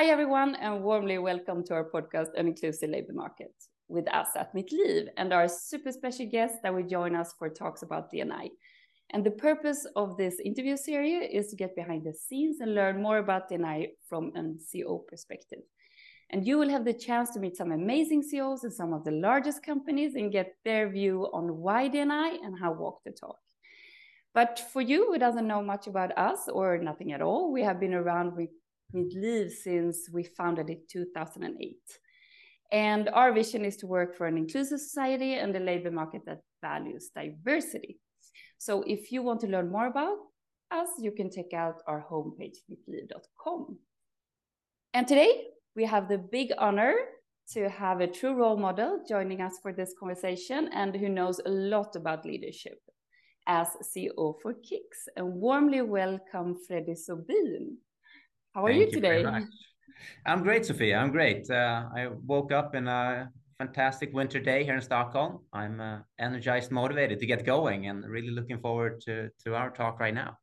Hi, everyone, and warmly welcome to our podcast, An Inclusive Labor Market, with us at Mittliv and our super special guest that will join us for talks about D&I. The purpose of this interview series is to get behind the scenes and learn more about D&I from an CEO perspective. And you will have the chance to meet some amazing CEOs in some of the largest companies and get their view on why D&I and how walk the talk. But for you who doesn't know much about us or nothing at all, we have been around with Mittliv since we founded it 2008. And our vision is to work for an inclusive society and a labor market that values diversity. So if you want to learn more about us, you can check out our homepage, mittliv.com. And today we have the big honor to have a true role model joining us for this conversation and who knows a lot about leadership as CEO for Kicks. And warmly welcome Freddy Sobin. How are Thank you today? You I'm great, Sofia. I'm great. Uh, I woke up in a fantastic winter day here in Stockholm. I'm uh, energized, motivated to get going, and really looking forward to, to our talk right now.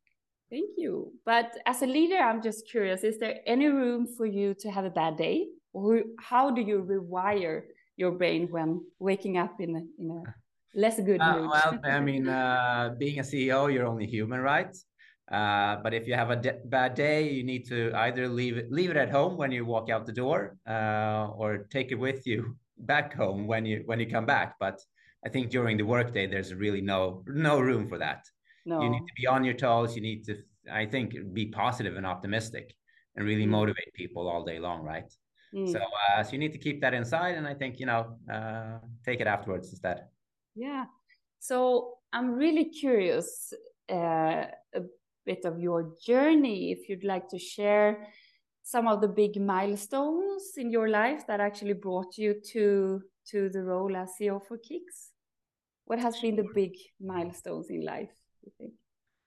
Thank you. But as a leader, I'm just curious is there any room for you to have a bad day? Or how do you rewire your brain when waking up in a, in a less good uh, mood? well, I mean, uh, being a CEO, you're only human, right? Uh, but if you have a bad day, you need to either leave it, leave it at home when you walk out the door, uh, or take it with you back home when you when you come back. But I think during the workday, there's really no no room for that. No. You need to be on your toes. You need to, I think, be positive and optimistic, and really mm. motivate people all day long, right? Mm. So, uh, so you need to keep that inside, and I think you know, uh, take it afterwards instead. Yeah. So I'm really curious uh, bit of your journey, if you'd like to share some of the big milestones in your life that actually brought you to to the role as CEO for Kicks. What has been the big milestones in life? You think?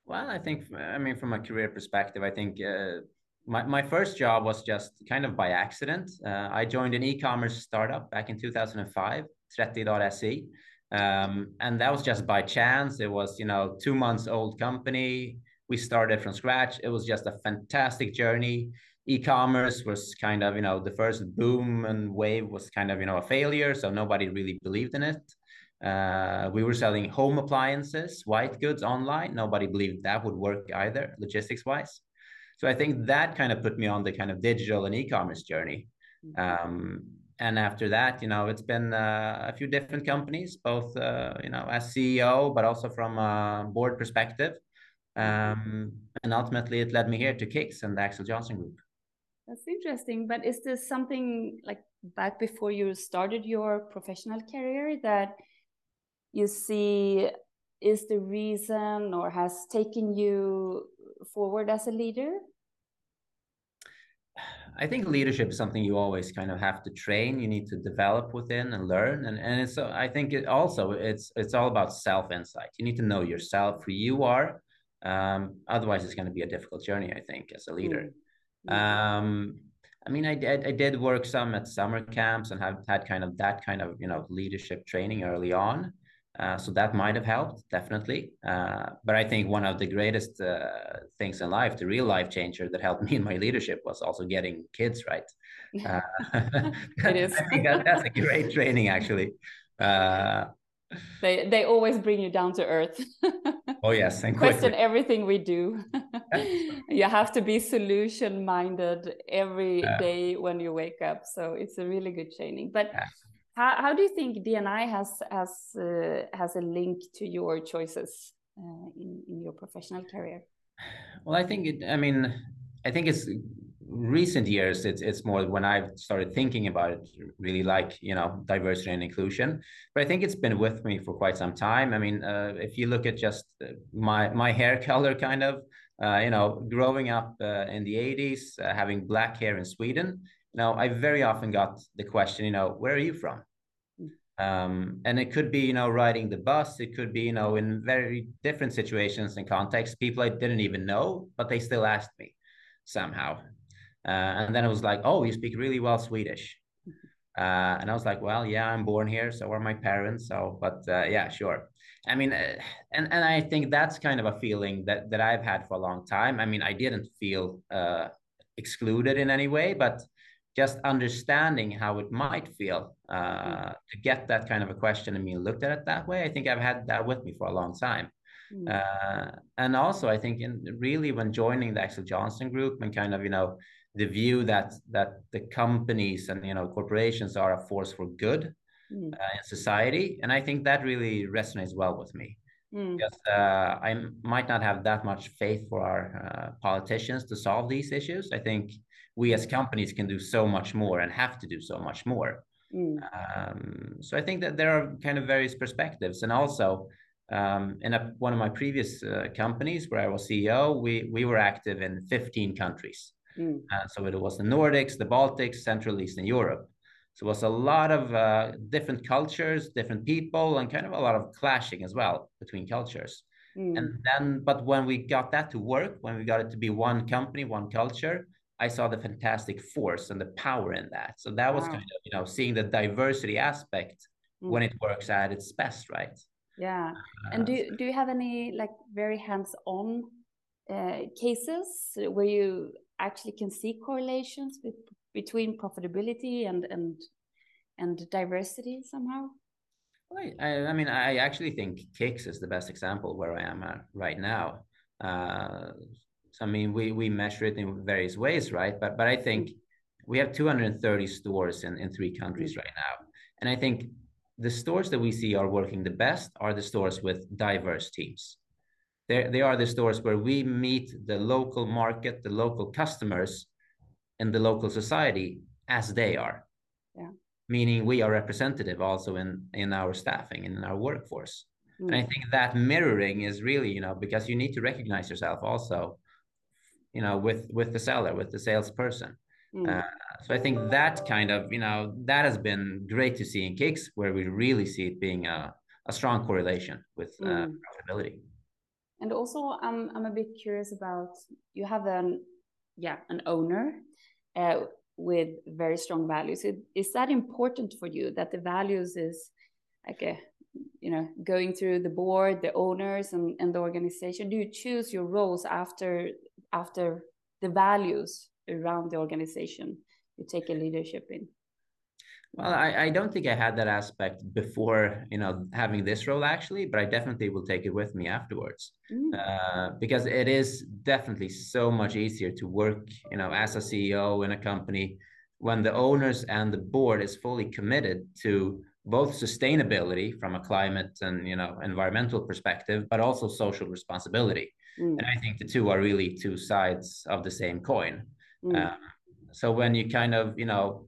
Well, I think I mean from a career perspective, I think. Uh, my, my first job was just kind of by accident. Uh, I joined an e-commerce startup back in 2005, 30.se. Um, and that was just by chance. It was, you know, two months old company we started from scratch. It was just a fantastic journey. E-commerce was kind of, you know, the first boom and wave was kind of, you know, a failure. So nobody really believed in it. Uh, we were selling home appliances, white goods online. Nobody believed that would work either, logistics wise. So I think that kind of put me on the kind of digital and e-commerce journey. Mm-hmm. Um, and after that, you know, it's been uh, a few different companies, both, uh, you know, as CEO, but also from a board perspective. Um, and ultimately, it led me here to Kicks and the Axel Johnson Group. That's interesting. But is this something like back before you started your professional career that you see is the reason or has taken you forward as a leader? I think leadership is something you always kind of have to train. You need to develop within and learn, and and it's I think it also it's it's all about self insight. You need to know yourself, who you are, um, otherwise, it's going to be a difficult journey, I think, as a leader. Mm. Um, I mean, I did I did work some at summer camps and have had kind of that kind of you know leadership training early on. Uh, so that might have helped, definitely. Uh, but I think one of the greatest uh, things in life, the real life changer that helped me in my leadership, was also getting kids right. Uh, it is. I think that, that's a great training, actually. Uh, they they always bring you down to earth. Oh yes and question everything we do. You have to be solution minded every yeah. day when you wake up so it's a really good training. But yeah. how, how do you think D&I has has uh, has a link to your choices uh, in, in your professional career? Well i think it i mean i think it's recent years it's it's more when i've started thinking about it really like you know diversity and inclusion. But i think it's been with me for quite some time. I mean uh, if you look at just my my hair color kind of uh, you know growing up uh, in the 80s uh, having black hair in sweden know i very often got the question you know where are you from? Um, and it could be you know riding the bus. It could be you know in very different situations and contexts. People i didn't even know but they still asked me somehow. uh, and then it was like, oh, you speak really well Swedish. Uh, and I was like, well, yeah, I'm born here, so are my parents. So, but uh, yeah, sure. I mean, uh, and and I think that's kind of a feeling that that I've had for a long time. I mean, I didn't feel uh, excluded in any way, but just understanding how it might feel uh, mm. to get that kind of a question and me looked at it that way. I think I've had that with me for a long time. Mm. Uh, and also, I think in really when joining the Axel Johnson Group and kind of you know the view that that the companies and you know corporations are a force for good mm. uh, in society, and I think that really resonates well with me. Mm. Because uh, I might not have that much faith for our uh, politicians to solve these issues. I think we as companies can do so much more and have to do so much more. Mm. Um, so I think that there are kind of various perspectives, and also um, in a, one of my previous uh, companies where I was CEO, we we were active in 15 countries. Mm. Uh, so it was the Nordics, the Baltics, Central Eastern Europe. So it was a lot of uh, different cultures, different people, and kind of a lot of clashing as well between cultures. Mm. And then, but when we got that to work, when we got it to be one company, one culture, I saw the fantastic force and the power in that. So that was wow. kind of, you know, seeing the diversity aspect mm. when it works at its best, right? Yeah. Uh, and do, do you have any like very hands-on uh, cases where you actually can see correlations with, between profitability and, and, and diversity somehow? I, I mean, I actually think Kicks is the best example where I am at right now. Uh, so I mean, we we measure it in various ways, right? But but I think we have 230 stores in in three countries right now, and I think the stores that we see are working the best are the stores with diverse teams. They they are the stores where we meet the local market, the local customers, and the local society as they are. Yeah. Meaning we are representative also in in our staffing and in our workforce. Mm. And I think that mirroring is really, you know, because you need to recognize yourself also you know with with the seller with the salesperson mm. uh, so i think that kind of you know that has been great to see in Kicks where we really see it being a, a strong correlation with uh, mm. profitability and also i'm i'm a bit curious about you have an yeah an owner uh, with very strong values. Is that important for you that the values is like a you know going through the board the owners and, and the organization? Do you choose your roles after after the values around the organization you take a leadership in well I, I don't think i had that aspect before you know having this role actually but i definitely will take it with me afterwards mm. uh, because it is definitely so much easier to work you know as a ceo in a company when the owners and the board is fully committed to both sustainability from a climate and you know environmental perspective but also social responsibility mm. and i think the two are really two sides of the same coin mm. um, so when you kind of you know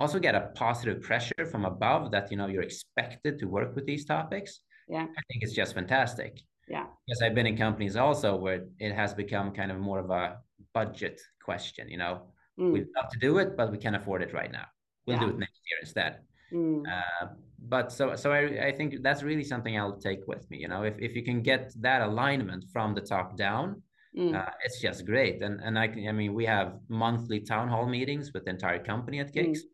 also get a positive pressure from above that you know you're expected to work with these topics yeah i think it's just fantastic yeah because i've been in companies also where it has become kind of more of a budget question you know mm. we'd love to do it but we can't afford it right now we'll yeah. do it next year instead Mm. Uh, but so so I, I think that's really something I'll take with me. You know, if, if you can get that alignment from the top down, mm. uh, it's just great. And and I I mean we have monthly town hall meetings with the entire company at Kicks, mm.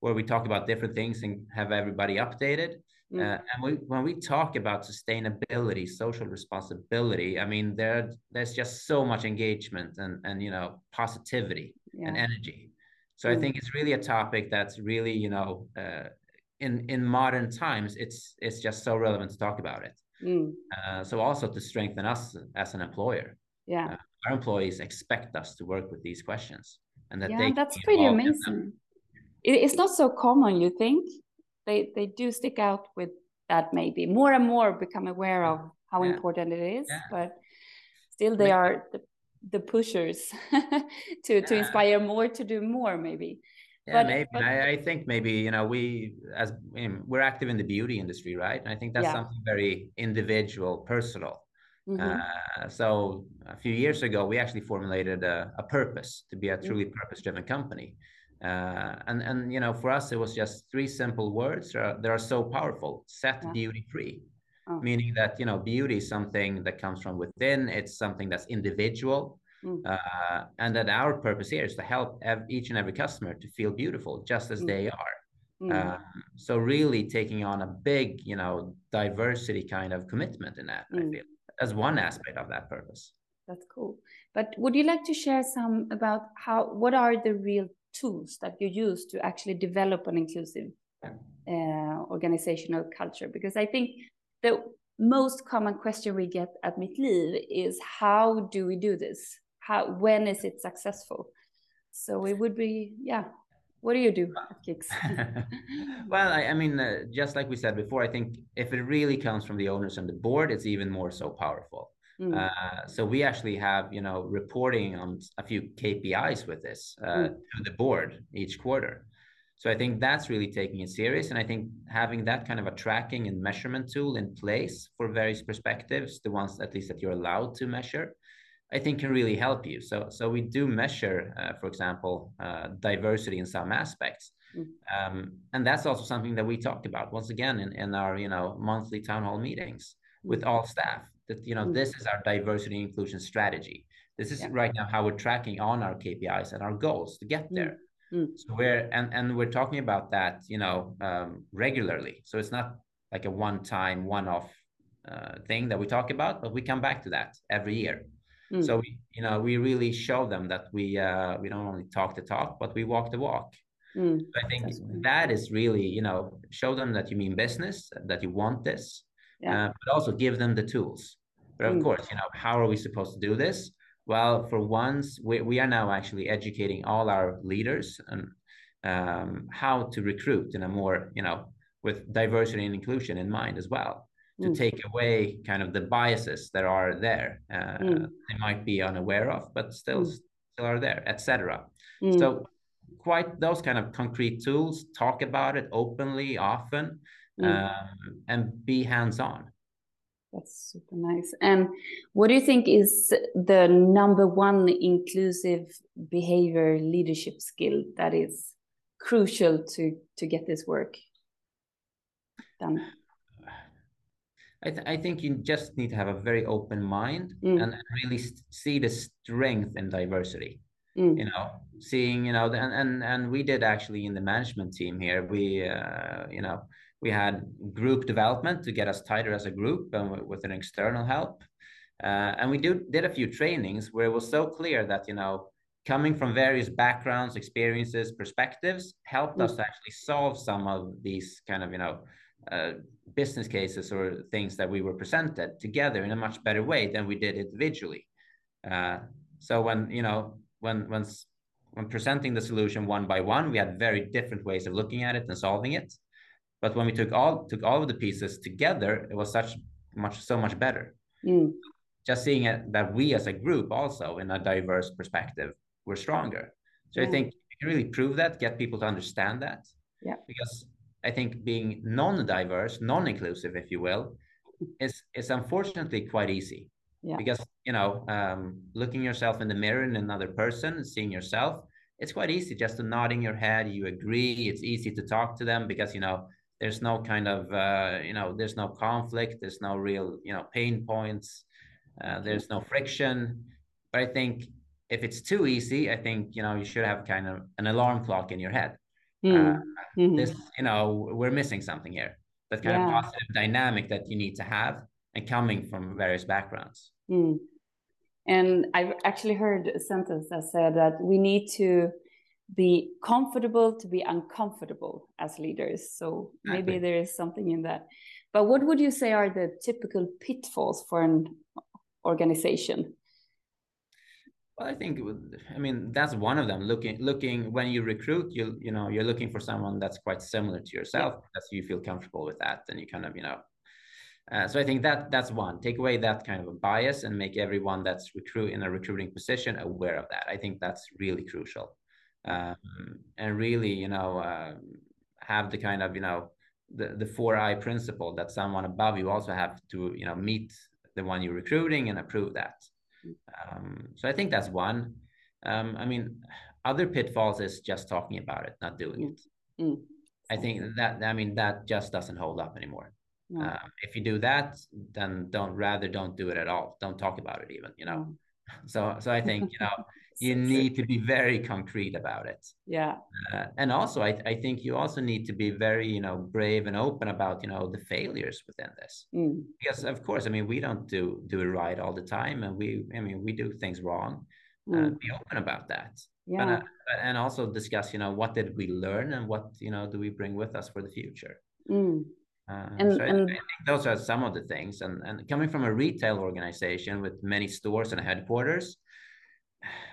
Where we talk about different things and have everybody updated. Mm. Uh, and we, when we talk about sustainability, social responsibility, I mean there there's just so much engagement and and you know positivity yeah. and energy. So mm. I think it's really a topic that's really, you know, uh, in in modern times, it's it's just so relevant to talk about it. Mm. Uh, so also to strengthen us as an employer. Yeah, uh, our employees expect us to work with these questions, and that yeah, they that's pretty amazing. It's not so common, you think? They they do stick out with that maybe more and more become aware of how yeah. important it is, yeah. but still they are the the pushers to yeah. to inspire more to do more maybe yeah but, maybe but, I, I, think maybe you know we as we're active in the beauty industry right and i think that's yeah. something very individual personal mm-hmm. uh, so a few years ago we actually formulated a, a purpose to be a mm-hmm. truly mm-hmm. purpose driven company uh, and and you know for us it was just three simple words uh, that are so powerful set yeah. beauty free oh. meaning that you know beauty is something that comes from within it's something that's individual mm. uh, and that our purpose here is to help ev- each and every customer to feel beautiful just as mm. they are mm. uh, so really taking on a big you know diversity kind of commitment in that i mm. feel as one aspect of that purpose that's cool but would you like to share some about how what are the real tools that you use to actually develop an inclusive uh, organizational culture? Because I think the most common question we get at Mittliv is how do we do this? How when is it successful? So it would be yeah. What do you do at Kicks? well, I, I mean, uh, just like we said before, I think if it really comes from the owners and the board, it's even more so powerful. Mm. Uh, so we actually have, you know, reporting on a few KPIs with this uh, mm. to the board each quarter. So I think that's really taking it serious. And I think having that kind of a tracking and measurement tool in place for various perspectives, the ones at least that you're allowed to measure, I think can really help you. So, so we do measure, uh, for example, uh, diversity in some aspects. Mm. Um, and that's also something that we talked about once again in, in our, you know, monthly town hall meetings with mm. all staff that, you know, mm. this is our diversity inclusion strategy. This is yeah. right now how we're tracking on our KPIs and our goals to get there. Mm. So we're and and we're talking about that, you know, um, regularly. So it's not like a one-time, one-off uh, thing that we talk about, but we come back to that every year. Mm. So we, you know, we really show them that we uh, we don't only talk the talk, but we walk the walk. Mm. So I think that is really, you know, show them that you mean business, that you want this, yeah. uh, but also give them the tools. But of mm. course, you know, how are we supposed to do this? Well, for once, we, we are now actually educating all our leaders on um, how to recruit in a more, you know, with diversity and inclusion in mind as well, to mm. take away kind of the biases that are there. Uh, mm. They might be unaware of, but still, mm. still are there, etc. Mm. So, quite those kind of concrete tools. Talk about it openly, often, mm. um, and be hands-on. That's super nice. And what do you think is the number one inclusive behavior leadership skill that is crucial to to get this work done? I, th I think you just need to have a very open mind mm. and really see the strength in diversity. Mm. You know, seeing you know, and and and we did actually in the management team here. We uh, you know we had group development to get us tighter as a group and with an external help. Uh, and we do, did a few trainings where it was so clear that, you know, coming from various backgrounds, experiences, perspectives helped us to actually solve some of these kind of, you know, uh, business cases or things that we were presented together in a much better way than we did individually. Uh, so when, you know, when, when, when presenting the solution one by one, we had very different ways of looking at it and solving it. But when we took all took all of the pieces together, it was such much so much better. Mm. Just seeing it that we as a group also in a diverse perspective were stronger. So I think you can really prove that, get people to understand that. Yeah. Because I think being non-diverse, non-inclusive, if you will, is is unfortunately quite easy. Yeah. Because you know, um, looking yourself in the mirror in another person, seeing yourself, it's quite easy just to nodding your head. You agree. It's easy to talk to them because you know there's no kind of uh, you know there's no conflict there's no real you know pain points uh, there's no friction but i think if it's too easy i think you know you should have kind of an alarm clock in your head mm. uh, mm-hmm. this you know we're missing something here that kind yeah. of positive dynamic that you need to have and coming from various backgrounds mm. and i've actually heard a sentence that said that we need to be comfortable to be uncomfortable as leaders. So maybe there is something in that. But what would you say are the typical pitfalls for an organization? Well, I think I mean that's one of them. Looking looking when you recruit, you you know you're looking for someone that's quite similar to yourself. Yeah. That you feel comfortable with that, and you kind of you know. Uh, so I think that that's one. Take away that kind of a bias and make everyone that's recruit in a recruiting position aware of that. I think that's really crucial um, and really, you know, uh, have the kind of, you know, the, the four eye principle that someone above you also have to, you know, meet the one you're recruiting and approve that. Um, so I think that's one. Um, I mean, other pitfalls is just talking about it, not doing it. Mm. I think that I mean that just doesn't hold up anymore. Uh, if you do that, then don't rather don't do it at all. Don't talk about it even. You know. So so I think you know you need to be very concrete about it. Yeah. Uh, and also I, I think you also need to be very you know brave and open about you know the failures within this. Mm. because of course i mean we don't do do it right all the time and we i mean we do things wrong uh, mm. uh, be open about that. Yeah. but, uh, and also discuss you know what did we learn and what you know do we bring with us for the future. Mm. uh, and, so and I, think those are some of the things. And and coming from a retail organization with many stores and headquarters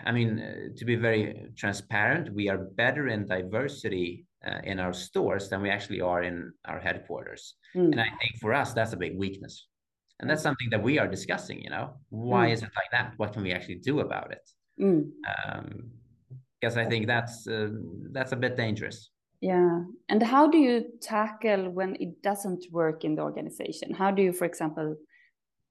i mean uh, to be very transparent we are better in diversity uh, in our stores than we actually are in our headquarters. Mm. and i think for us that's a big weakness. And that's something that we are discussing you know? Why mm. is it like that? What can we actually do about it? Mm. um, because i think that's uh, that's a bit dangerous. Yeah. And how do you tackle when it doesn't work in the organization? How do you for example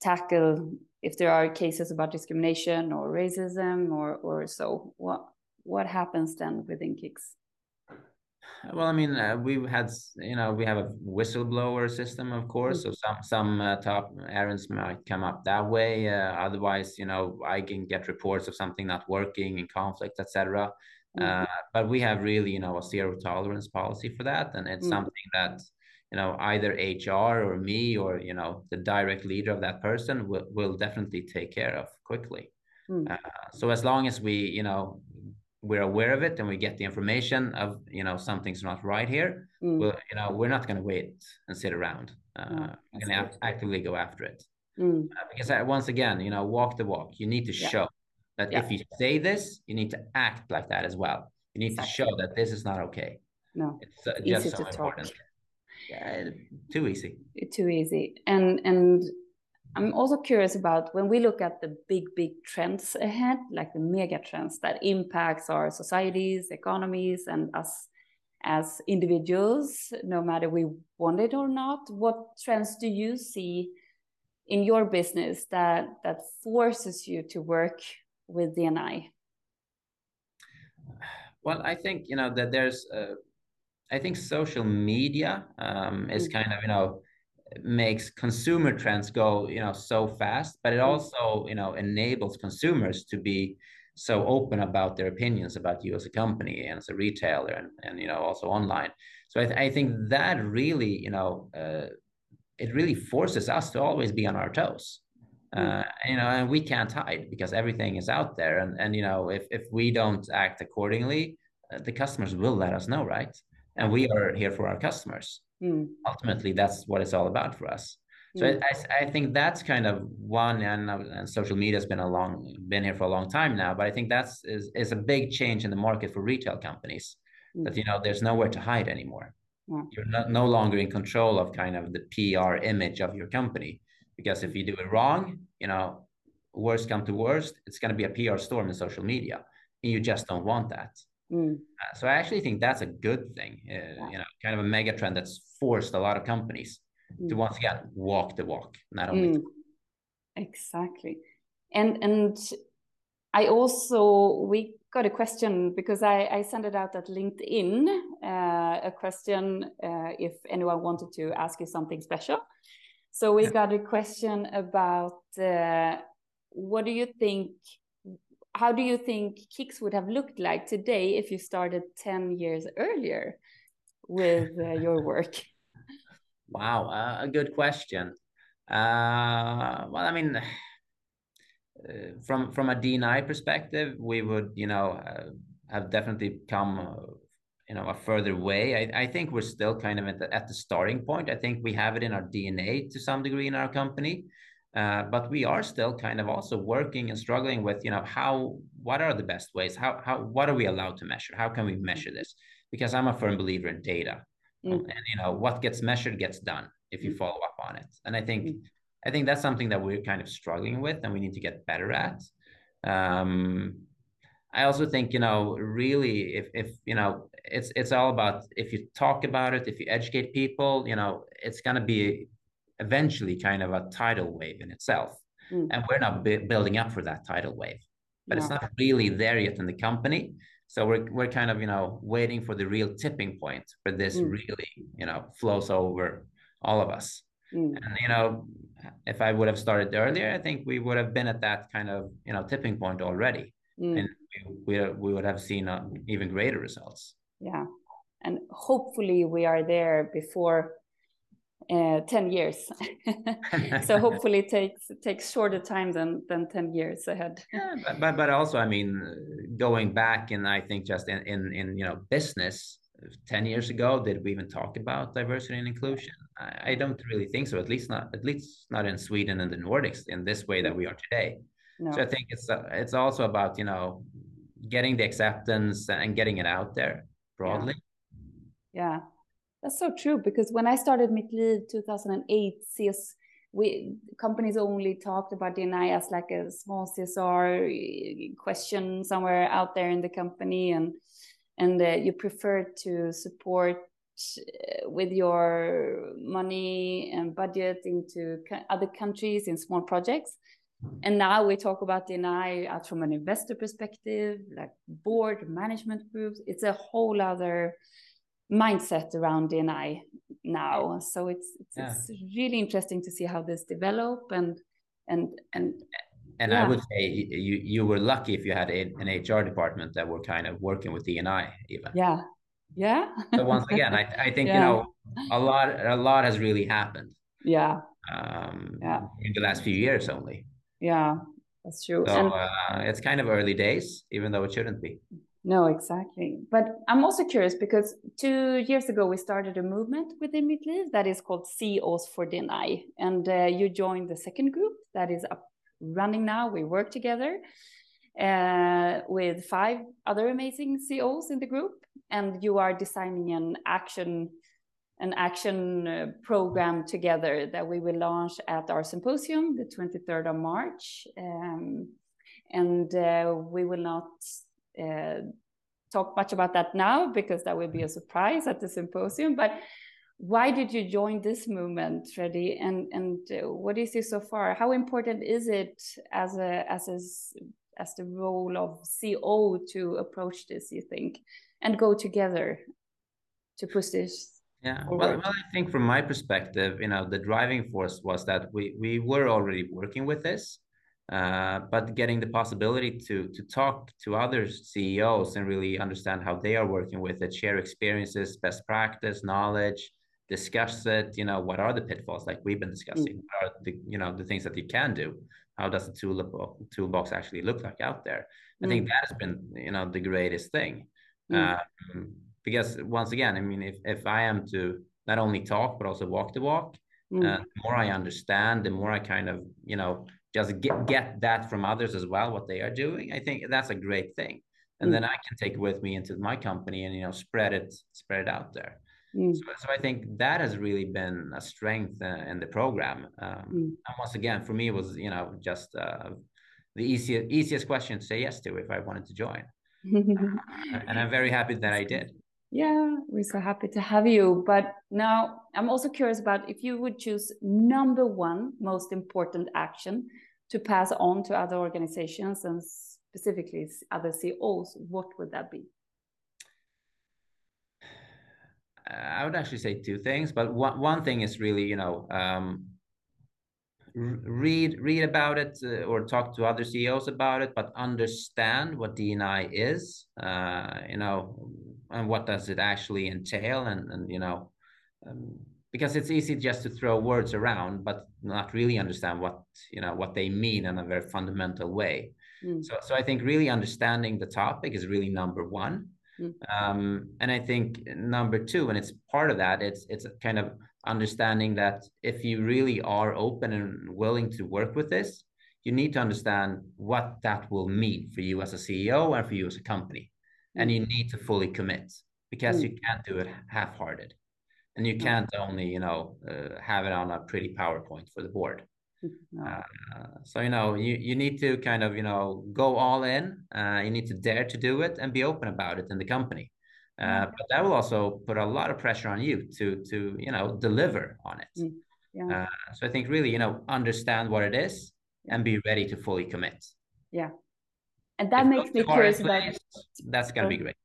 tackle if there are cases about discrimination or racism or or so what what happens then within Kicks well, I mean, uh, we've had, you know, we have a whistleblower system, of course. Mm-hmm. So some some uh, top errands might come up that way. Uh, otherwise, you know, I can get reports of something not working in conflict, etc. Mm-hmm. Uh, but we have really, you know, a zero tolerance policy for that, and it's mm-hmm. something that, you know, either HR or me or you know the direct leader of that person will will definitely take care of quickly. Mm. Uh, so as long as we, you know, we're aware of it and we get the information of you know something's not right here mm. well you know we're not going to wait and sit around uh, no, we're going to actively go after it mm. uh, because I, once again you know walk the walk you need to yeah. show that yeah. if you say this you need to act like that as well you need exactly. to show that this is not okay no it's uh, just so important talk. Yeah too easy too easy and and I'm also curious about when we look at the big, big trends ahead, like the mega trends that impacts our societies, economies, and us as individuals, no matter we want it or not. What trends do you see in your business that that forces you to work with D&I? Well, I think you know that there's, uh, I think social media um, is mm. kind of you know makes consumer trends go you know so fast but it mm. also you know enables consumers to be so open about their opinions about you as a company and as a retailer and, and you know also online so i, th- I think that really you know uh, it really forces us to always be on our toes mm. uh, you know and we can't hide because everything is out there and and you know if if we don't act accordingly uh, the customers will let us know right and we are here for our customers Mm. Ultimately, that's what it's all about for us. So mm. I, I think that's kind of one, and, and social media has been a long been here for a long time now. But I think that's is, is a big change in the market for retail companies. Mm. That you know, there's nowhere to hide anymore. Yeah. You're not, no longer in control of kind of the PR image of your company because if you do it wrong, you know, worst come to worst, it's going to be a PR storm in social media, and you just don't want that. Mm. Uh, so I actually think that's a good thing. Uh, yeah. You know, kind of a mega trend that's forced a lot of companies mm. to once again walk the walk, not only. Mm. Exactly, and and I also we got a question because I I sent it out at LinkedIn uh, a question uh, if anyone wanted to ask you something special. So we got a question about uh, what do you think how do you think Kicks would have looked like today if you started 10 years earlier with uh, your work? Wow, uh, a good question. Uh, well, I mean, uh, from from a D&I perspective, we would, you know, uh, have definitely come, uh, you know, a further way. I, I think we're still kind of at the, at the starting point. I think we have it in our DNA to some degree in our company. Uh, but we are still kind of also working and struggling with you know how what are the best ways how how what are we allowed to measure how can we measure this because i'm a firm believer in data mm. and you know what gets measured gets done if you mm. follow up on it and i think mm. i think that's something that we're kind of struggling with and we need to get better at um, i also think you know really if if you know it's it's all about if you talk about it if you educate people you know it's going to be eventually kind of a tidal wave in itself. Mm. And we're not building up for that tidal wave, but no. it's not really there yet in the company. So we're, we're kind of, you know, waiting for the real tipping point where this mm. really, you know, flows over all of us. Mm. And, you know, if I would have started earlier, I think we would have been at that kind of, you know, tipping point already. Mm. And we, we, we would have seen uh, even greater results. Yeah. And hopefully we are there before uh, 10 years. So hopefully it takes it takes shorter time than than 10 years ahead. Yeah, but, but but also i mean going back and i think just in in, in you know business 10 years ago did we even talk about diversity and inclusion? I, I, don't really think so at least not at least not in sweden and the nordics in this way that we are today. No. so i think it's uh, it's also about you know getting the acceptance and getting it out there broadly. Yeah, yeah. That's so true because when I started Mittliv 2008, CS we companies only talked about D&I as like a small CSR question somewhere out there in the company, and and uh, you prefer to support uh, with your money and budget into other countries in small projects. And now we talk about D&I out from an investor perspective, like board management groups. It's a whole other mindset around D&I now. So it's it's, yeah. it's, really interesting to see how this develop and and and and yeah. I would say you you were lucky if you had an HR department that were kind of working with D&I even. Yeah. Yeah. so once again, I, I think yeah. you know a lot a lot has really happened. Yeah. Um yeah. in the last few years only. Yeah, that's true. So and, uh, it's kind of early days, even though it shouldn't be. No, exactly. But I'm also curious because two years ago we started a movement within Mittliv that is called CEOs for D&I, and uh, you joined the second group that is up running now. We work together uh, with five other amazing CEOs in the group, and you are designing an action an action uh, program together that we will launch at our symposium the 23rd of March. Um, and uh, we will not uh, talk much about that now because that will be a surprise at the symposium. But why did you join this movement, Freddy? And and uh, what do you see so far? How important is it as a as a as the role of CO to approach this? You think, and go together to push this yeah well, well, i think from my perspective you know the driving force was that we we were already working with this uh, but getting the possibility to to talk to other CEOs and really understand how they are working with it, share experiences, best practice, knowledge, discuss it. You know, what are the pitfalls like we've been discussing? Mm. What are the you know the things that you can do? How does the tool toolbox actually look like out there? I think mm. that has been you know the greatest thing. Mm. Um, because once again, I mean, if if I am to not only talk but also walk the walk, mm. uh, the more I understand, the more I kind of you know just get, get that from others as well what they are doing i think that's a great thing and mm. then i can take it with me into my company and you know spread it spread it out there mm. so, so, i think that has really been a strength uh, in the program um, mm. and once again for me it was you know just uh, the easiest easiest question to say yes to if i wanted to join uh, and i'm very happy that i did yeah, we're so happy to have you. But now I'm also curious about if you would choose number one most important action to pass on to other organizations and specifically other CEOs, what would that be? I would actually say two things, but one, one thing is really, you know, um, read read about it uh, or talk to other CEOs about it, but understand what D&I is, uh, you know, and what does it actually entail, and and you know, um, because it's easy just to throw words around, but not really understand what you know what they mean in a very fundamental way. Mm. So so I think really understanding the topic is really number one. Mm. Um, and I think number two, and it's part of that, it's it's kind of understanding that if you really are open and willing to work with this, you need to understand what that will mean for you as a CEO and for you as a company. And you need to fully commit because mm. you can't do it half-hearted. And you can't only, you know, uh, have it on a pretty PowerPoint for the board. No. Uh, so you know you, you need to kind of you know go all in uh, you need to dare to do it and be open about it in the company uh, but that will also put a lot of pressure on you to to you know deliver on it. Mm, yeah. Uh, so I think really you know understand what it is and be ready to fully commit. Yeah, and that if makes me curious about. That's gonna be great.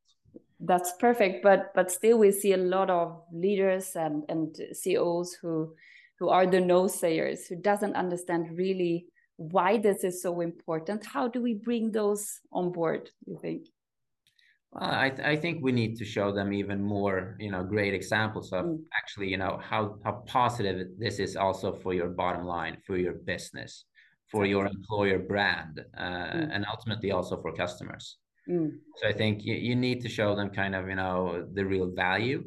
That's perfect, but but still we see a lot of leaders and and CEOs who who are the no sayers who doesn't understand really why this is so important. How do we bring those on board? You think? Well, I, th- I think we need to show them even more, you know, great examples of mm. actually, you know, how, how positive this is also for your bottom line, for your business, for your employer brand, uh, mm. and ultimately also for customers. Mm. So I think you, you need to show them kind of, you know, the real value.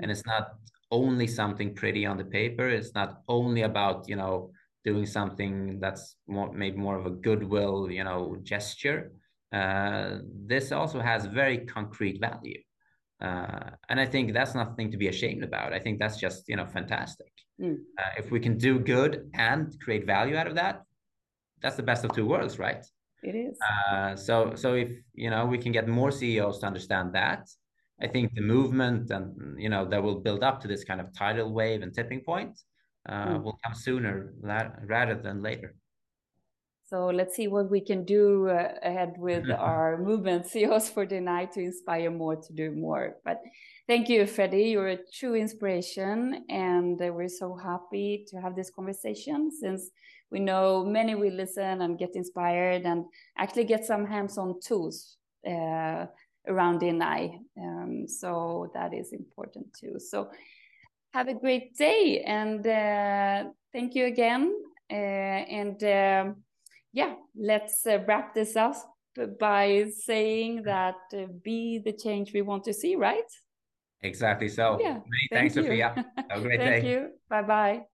And mm. it's not only something pretty on the paper. It's not only about, you know, doing something that's more, maybe more of a goodwill, you know, gesture. Uh, this also has very concrete value. Uh, and I think that's nothing to be ashamed about. I think that's just, you know, fantastic. Mm. Uh, if we can do good and create value out of that, that's the best of two worlds, right? It is. Uh, so, so if you know we can get more CEOs to understand that, I think the movement and you know that will build up to this kind of tidal wave and tipping point uh, mm. will come sooner rather than later. So let's see what we can do uh, ahead with our movement CEOs for D&I to inspire more to do more. But thank you, Freddy. You're a true inspiration, and uh, we're so happy to have this conversation since we know many will listen and get inspired and actually get some hands-on tools uh, around D&I. Um, so that is important too. So have a great day and uh, thank you again. Uh, and um, yeah, let's uh, wrap this up by saying that uh, be the change we want to see, right? Exactly. So, yeah, many thank thanks, you. Sofia. Have a great thank day. Thank you. Bye bye.